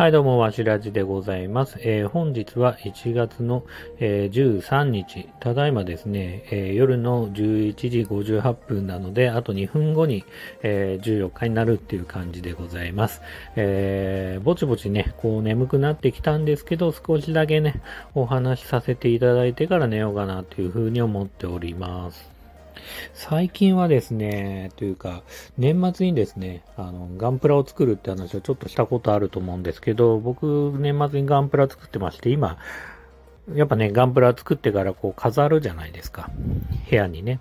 はい、どうも、わしらじでございます。えー本日は1月の、えー13日、ただいまですね、えー夜の11時58分なので、あと2分後に、え14日になるっていう感じでございます。えぼちぼちね、こう眠くなってきたんですけど、少しだけね、お話しさせていただいてから寝ようかなというふうに思っております。最近はですね、というか、年末にですね、あの、ガンプラを作るって話をちょっとしたことあると思うんですけど、僕、年末にガンプラ作ってまして、今、やっぱね、ガンプラ作ってからこう飾るじゃないですか。部屋にね。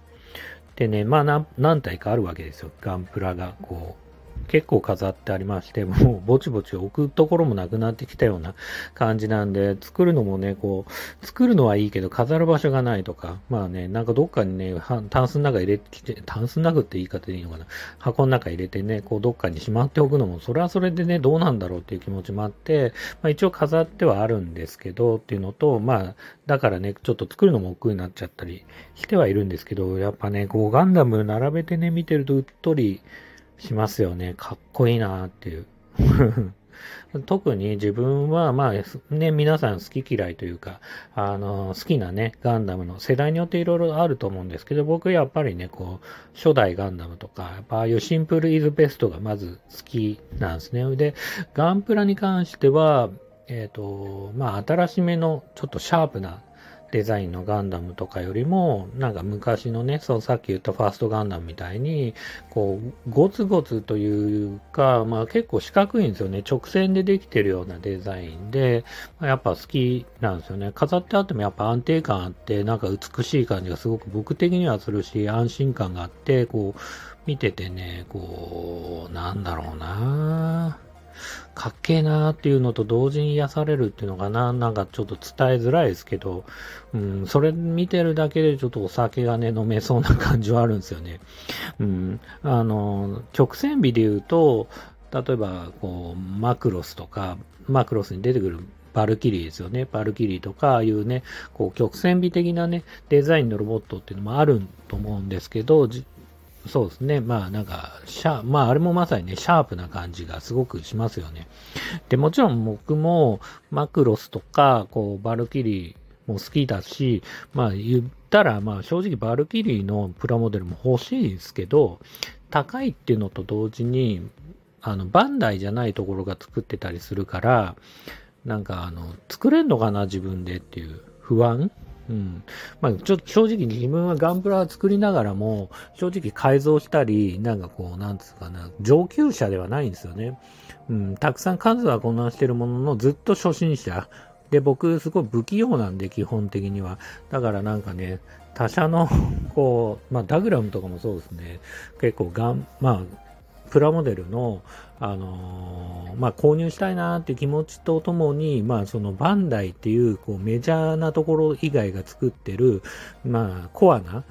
でね、まあ何体かあるわけですよ。ガンプラが、こう、結構飾ってありまして、もうぼちぼち置くところもなくなってきたような感じなんで、作るのもね、こう、作るのはいいけど飾る場所がないとか、まあね、なんかどっかにね、タンスの中入れてきて、タンスの中って言い方でいいのかな？箱の中入れてね、こうどっかにしまっておくのも、それはそれでね、どうなんだろうっていう気持ちもあって、まあ一応飾ってはあるんですけど、っていうのと、まあ、だからね、ちょっと作るのも億劫になっちゃったりしてはいるんですけど、やっぱね、こうガンダム並べてね、見てるとうっとりしますよね。かっこいいなっていう。特に自分は、まあ、ね、皆さん好き嫌いというか、あの、好きなね、ガンダムの世代によっていろいろあると思うんですけど、僕やっぱりね、こう、初代ガンダムとか、やっぱああいうシンプルイズベストがまず好きなんですね。で、ガンプラに関しては、えっ、と、まあ、新しめの、ちょっとシャープなデザインのガンダムとかよりも、なんか昔のね、そうさっき言ったファーストガンダムみたいに、こう、ゴツゴツというか、まあ結構四角いんですよね。直線でできてるようなデザインで、まあやっぱ好きなんですよね。飾ってあってもやっぱ安定感あって、なんか美しい感じがすごく僕的にはするし、安心感があって、こう、見ててね、こう、なんだろうなぁかっけえなーっていうのと同時に癒されるっていうのかな。なんかちょっと伝えづらいですけど、うん、それ見てるだけでちょっとお酒がね、飲めそうな感じはあるんですよね。うん。あの、曲線美で言うと、例えば、こう、マクロスとか、マクロスに出てくるバルキリーですよね。バルキリーとか、ああいうね、こう、曲線美的なね、デザインのロボットっていうのもあると思うんですけど、そうですね。まあなんか、シャまああれもまさにね、シャープな感じがすごくしますよね。で、もちろん僕もマクロスとか、こう、バルキリーも好きだし、まあ言ったら、まあ正直バルキリーのプラモデルも欲しいですけど、高いっていうのと同時に、あの、バンダイじゃないところが作ってたりするから、なんかあの、作れんのかな自分でっていう不安うん。まあ、ちょ正直自分はガンプラ作りながらも、正直改造したり、なんかこう、なんつうかな、上級者ではないんですよね。うん。たくさん数はこなしてるものの、ずっと初心者。で、僕、すごい不器用なんで、基本的には。だからなんかね、他社の、こう、まあ、ダグラムとかもそうですね。結構ガン、まあ、プラモデルの、あのーまあ、購入したいなっていう気持ちとともに、まあ、そのバンダイっていう、こう、メジャーなところ以外が作ってる、まあ、コアな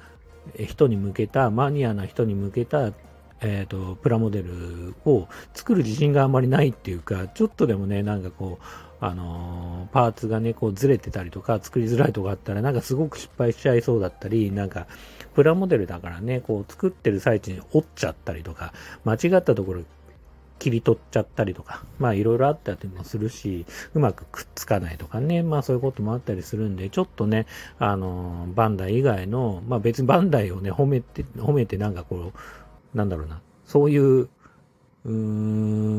人に向けた、マニアな人に向けた、えっ、と、プラモデルを作る自信があんまりないっていうか、ちょっとでもね、なんかこう、あのーパーツがね、こうずれてたりとか、作りづらいとかあったら、なんかすごく失敗しちゃいそうだったり、なんか、プラモデルだからね、こう作ってる最中に折っちゃったりとか、間違ったところ切り取っちゃったりとか、まあいろいろあったりもするし、うまくくっつかないとかね、まあそういうこともあったりするんで、ちょっとね、あのバンダイ以外の、まあ別にバンダイをね、褒めて、褒めてなんかこう、なんだろうな、そういう、うー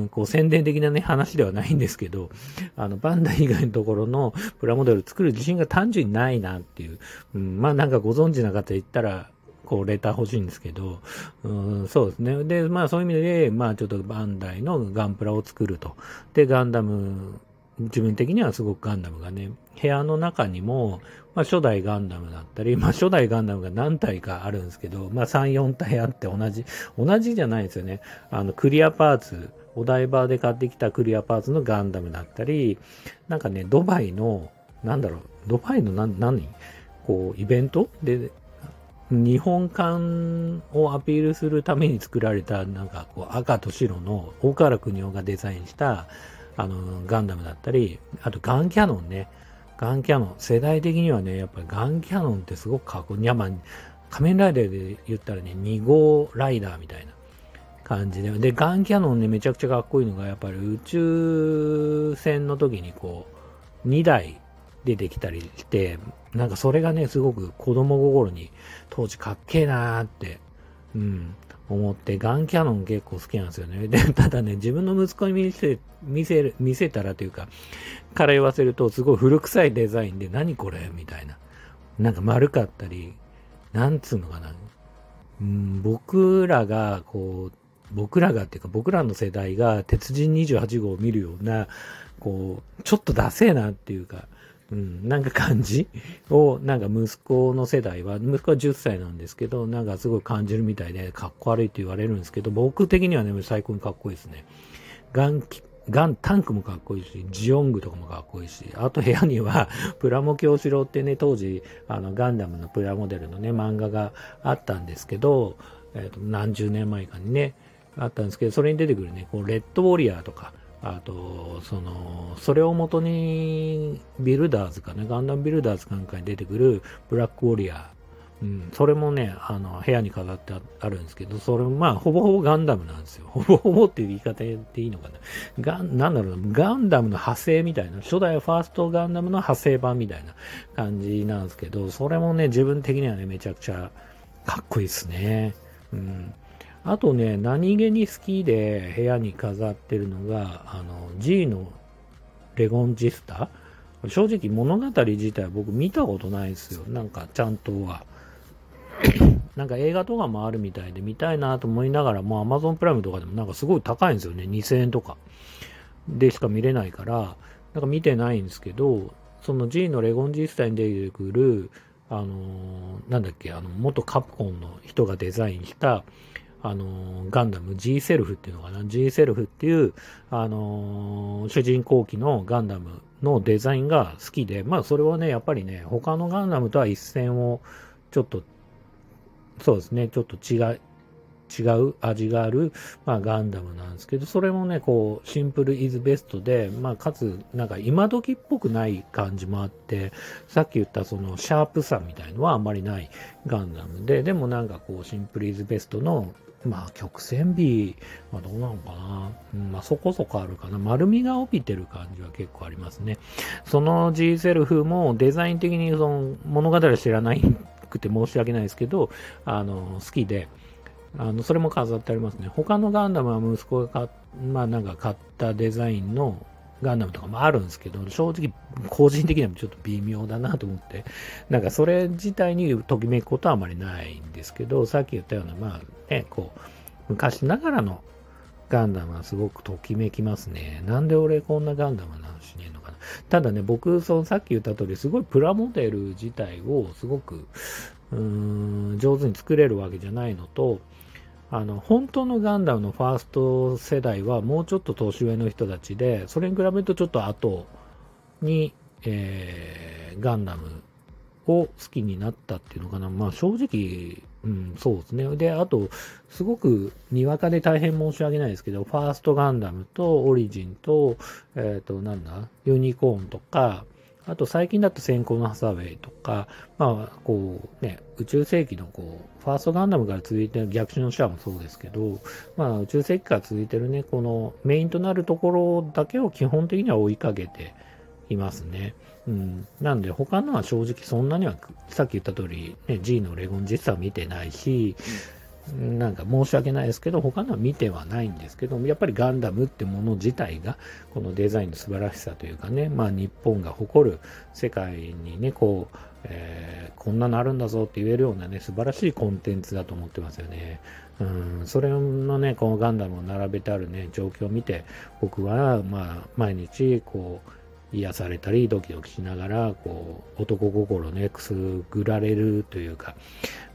ん、こう宣伝的なね、話ではないんですけど、あの、バンダイ以外のところのプラモデル作る自信が単純にないなっていう、うん、まあなんかご存知な方言ったら、こう、レター欲しいんですけど、うん、そうですね。で、まあそういう意味で、まあちょっとバンダイのガンプラを作ると。で、ガンダム、自分的にはすごくガンダムがね、部屋の中にも、まあ初代ガンダムだったり、まあ初代ガンダムが何体かあるんですけど、まあ3、4体あって同じ、同じじゃないですよね。あの、クリアパーツ、お台場で買ってきたクリアパーツのガンダムだったり、なんかね、ドバイの、なんだろう、ドバイの何、何こう、イベントで、日本館をアピールするために作られた、なんかこう赤と白の大河原邦夫がデザインした、あの、ガンダムだったり、あとガンキャノンね。ガンキャノン。世代的にはね、やっぱりガンキャノンってすごくかっこいい。や、まあ、仮面ライダーで言ったらね、2号ライダーみたいな感じで。で、ガンキャノンね、めちゃくちゃかっこいいのが、やっぱり宇宙船の時にこう、2台出てきたりして、なんかそれがね、すごく子供心に当時かっけえなーって、うん、思って、ガンキャノン結構好きなんですよね。で、ただね、自分の息子に見せ、見せる、見せたらというか、から言わせると、すごい古臭いデザインで、何これ？みたいな。なんか丸かったり、なんつうのかな。うん、僕らが、こう、僕らがっていうか、僕らの世代が鉄人28号を見るような、こう、ちょっとダセえなっていうか、うん、なんか感じ？を、なんか息子の世代は、息子は10歳なんですけど、なんかすごい感じるみたいで、かっこ悪いって言われるんですけど、僕的にはね、最高にかっこいいですね。ガン、ガン、タンクもかっこいいし、ジオングとかもかっこいいし、あと部屋には、プラモ教師郎ってね、当時、あの、ガンダムのプラモデルのね、漫画があったんですけど、えっ、ー、と、何十年前かにね、あったんですけど、それに出てくるね、こう、レッドウォリアーとか、あと、その、それをもとに、ビルダーズかね、ガンダムビルダーズなんかに出てくるブラックウォリアー。うん、それもね、あの、部屋に飾ってあるんですけど、それもまあ、ほぼほぼガンダムなんですよ。ほぼほぼっていう言い方でいいのかな。ガン、なんだろうなガンダムの派生みたいな、初代ファーストガンダムの派生版みたいな感じなんですけど、それもね、自分的にはね、めちゃくちゃかっこいいですね。うん。あとね、何気に好きで部屋に飾ってるのが、あの、G のレゴンジスタ正直物語自体僕見たことないですよ。なんかちゃんとは。なんか映画とかもあるみたいで見たいなと思いながら、もう Amazon プライムとかでもなんかすごい高いんですよね。2000円とかでしか見れないから、なんか見てないんですけど、その G のレゴンジスタに出てくる、あのー、なんだっけ、あの、元カプコンの人がデザインした、あの、ガンダム G セルフっていうのかな ?G セルフっていう、あの、主人公機のガンダムのデザインが好きで、まあそれはね、やっぱりね、他のガンダムとは一線をちょっと、そうですね、ちょっと違い、違う味がある、まあ、ガンダムなんですけど、それもね、こう、シンプルイズベストで、まあ、かつ、なんか今時っぽくない感じもあって、さっき言ったそのシャープさみたいのはあんまりないガンダムで、でもなんかこう、シンプルイズベストのまあ、曲線美はどうなのかな。うん、まあ、そこそこあるかな。丸みが帯びてる感じは結構ありますね。その G セルフもデザイン的にその物語は知らないくて申し訳ないですけど、あの、好きで、あの、それも飾ってありますね。他のガンダムは息子が買まあなんか買ったデザインのガンダムとかもあるんですけど、正直、個人的にはちょっと微妙だなと思って、なんかそれ自体にときめくことはあまりないんですけど、さっき言ったような、まあね、こう、昔ながらのガンダムはすごくときめきますね。なんで俺こんなガンダムの話ねえのかな。ただね、僕、そのさっき言った通り、すごいプラモデル自体をすごく、うーん、上手に作れるわけじゃないのと、あの、本当のガンダムのファースト世代はもうちょっと年上の人たちで、それに比べるとちょっと後に、えー、ガンダムを好きになったっていうのかな。まあ正直、うん、そうですね。で、あと、すごく、にわかで大変申し訳ないですけど、ファーストガンダムとオリジンと、えっ、ー、と、なんだ、ユニコーンとか、あと最近だと先行のハサウェイとか、まあ、こうね、宇宙世紀のこう、ファーストガンダムから続いてる逆襲のシャアもそうですけど、まあ、宇宙世紀から続いてるね、このメインとなるところだけを基本的には追いかけていますね。うん。なんで他のは正直そんなには、さっき言った通り、ね、G のレゴン実は見てないし、なんか申し訳ないですけど、他のは見てはないんですけど、やっぱりガンダムってもの自体が、このデザインの素晴らしさというかね、まあ日本が誇る世界にね、こう、えー、こんなのあるんだぞって言えるようなね、素晴らしいコンテンツだと思ってますよね。うん、それのね、このガンダムを並べてあるね、状況を見て、僕は、まあ、毎日、こう、癒されたりドキドキしながらこう男心ねくすぐられるというか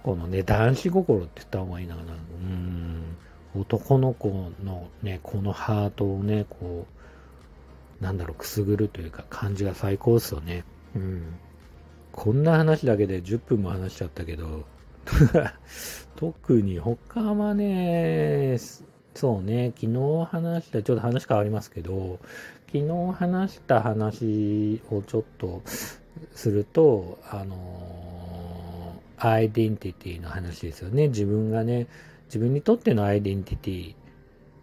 このね男子心って言った方がいいな。うん。男の子のねこのハートをねこうなんだろうくすぐるというか感じが最高ですよね。うん。こんな話だけで10分も話しちゃったけど 特に他はねそうね、昨日話した、ちょっと話変わりますけど、昨日話した話をちょっとすると、あのアイデンティティの話ですよね。自分がね、自分にとってのアイデンティティっ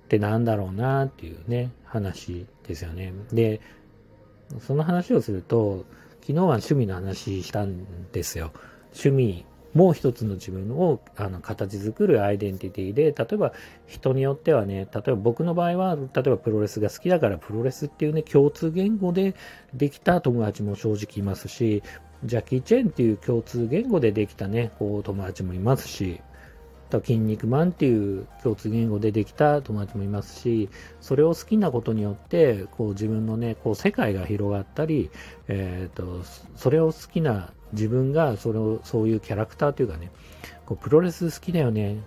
てなんだろうなっていうね、話ですよね。で、その話をすると、昨日は趣味の話したんですよ。趣味もう一つの自分をあの形作るアイデンティティで、例えば人によってはね、例えば僕の場合は、例えばプロレスが好きだからプロレスっていうね、共通言語でできた友達も正直いますし、ジャッキー・チェンっていう共通言語でできたね、こう友達もいますし、筋肉マンっていう共通言語でできた友達もいますし、それを好きなことによって、こう自分のね、こう世界が広がったり、えっ、ー、と、それを好きな自分がそれを、そういうキャラクターというかね、こうプロレス好きだよね、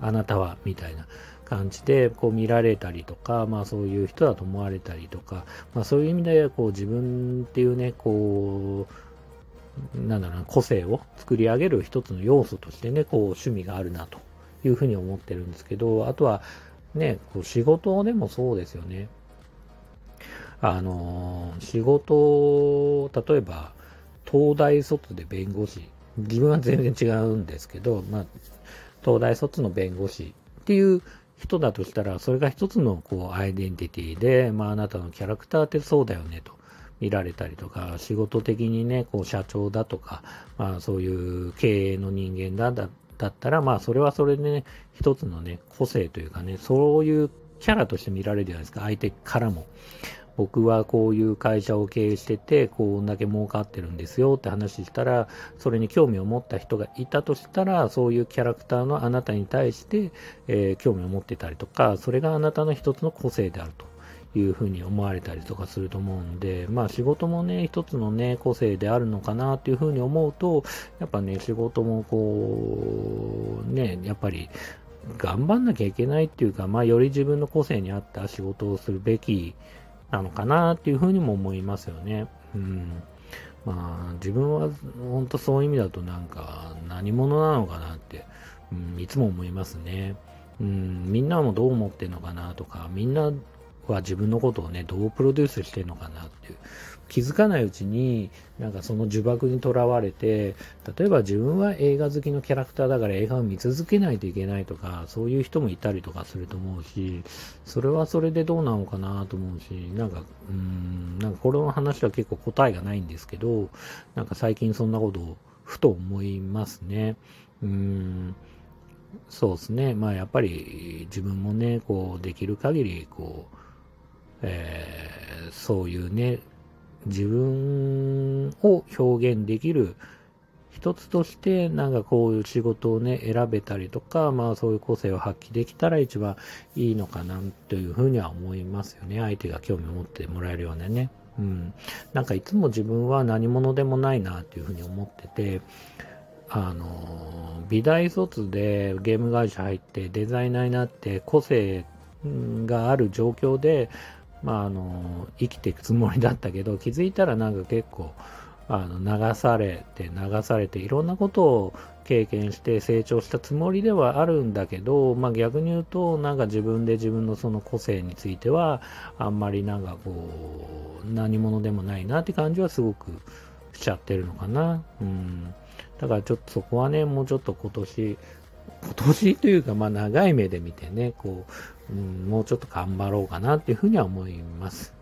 あなたは、みたいな感じでこう見られたりとか、まあそういう人だと思われたりとか、まあそういう意味でこう自分っていうね、こう、なんだろうな、個性を作り上げる一つの要素としてね、こう趣味があるなというふうに思ってるんですけど、あとはね、こう仕事でもそうですよね。あの、仕事、例えば、東大卒で弁護士、自分は全然違うんですけど、まあ、東大卒の弁護士っていう人だとしたら、それが一つのこうアイデンティティで、まあ、あなたのキャラクターってそうだよねと。見られたりとか、仕事的にね、こう社長だとか、まあそういう経営の人間だだだったら、まあそれはそれでね、一つのね、個性というかね、そういうキャラとして見られるじゃないですか、相手からも。僕はこういう会社を経営してて、こんだけ儲かってるんですよって話したら、それに興味を持った人がいたとしたら、そういうキャラクターのあなたに対して、えー、興味を持ってたりとか、それがあなたの一つの個性であると。いうふうに思われたりとかすると思うんで、まあ仕事もね、一つのね、個性であるのかなっていうふうに思うと、やっぱね、仕事もこう、ね、やっぱり頑張んなきゃいけないっていうか、まあより自分の個性に合った仕事をするべきなのかなっていうふうにも思いますよね。うん。まあ自分は本当そういう意味だとなんか何者なのかなって、うん、いつも思いますね。うん、みんなもどう思ってんのかなとか、みんなは自分のことをね、どうプロデュースしてるのかなっていう。気づかないうちに、なんかその呪縛にとらわれて、例えば自分は映画好きのキャラクターだから映画を見続けないといけないとか、そういう人もいたりとかすると思うし、それはそれでどうなのかなと思うし、なんか、うん、なんかこれの話は結構答えがないんですけど、なんか最近そんなことをふと思いますね。うん。そうですね。まあやっぱり自分もね、こうできる限り、こう、えー、そういうね、自分を表現できる一つとして、なんかこういう仕事をね、選べたりとか、まあそういう個性を発揮できたら一番いいのかなというふうには思いますよね。相手が興味を持ってもらえるようなね。うん。なんかいつも自分は何者でもないなというふうに思ってて、あの、美大卒でゲーム会社入ってデザイナーになって個性がある状況で、まあ、あの、生きていくつもりだったけど、気づいたらなんか結構、あの、流されて、流されて、いろんなことを経験して成長したつもりではあるんだけど、まあ逆に言うと、なんか自分で自分のその個性については、あんまりなんかこう、何者でもないなって感じはすごくしちゃってるのかな。うん。だからちょっとそこはね、もうちょっと今年、今年というか、まあ長い目で見てね、こう、うん、もうちょっと頑張ろうかなっていうふうには思います。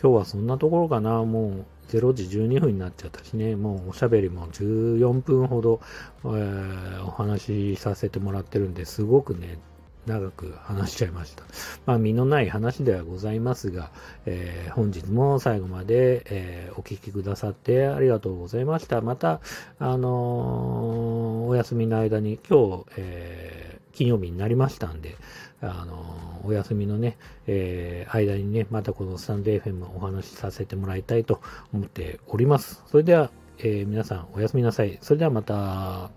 今日はそんなところかな、もう0時12分になっちゃったしね、もうおしゃべりも14分ほど、えー、お話しさせてもらってるんで、すごくね、長く話しちゃいました。まあ、身のない話ではございますが、えー、本日も最後まで、えー、お聞きくださってありがとうございました。また、あのー、お休みの間に今日、え金曜日になりましたんで、あのお休みのね、え間にね、またこのスタンド FM お話しさせてもらいたいと思っております。それでは、え皆さんおやすみなさい。それではまた。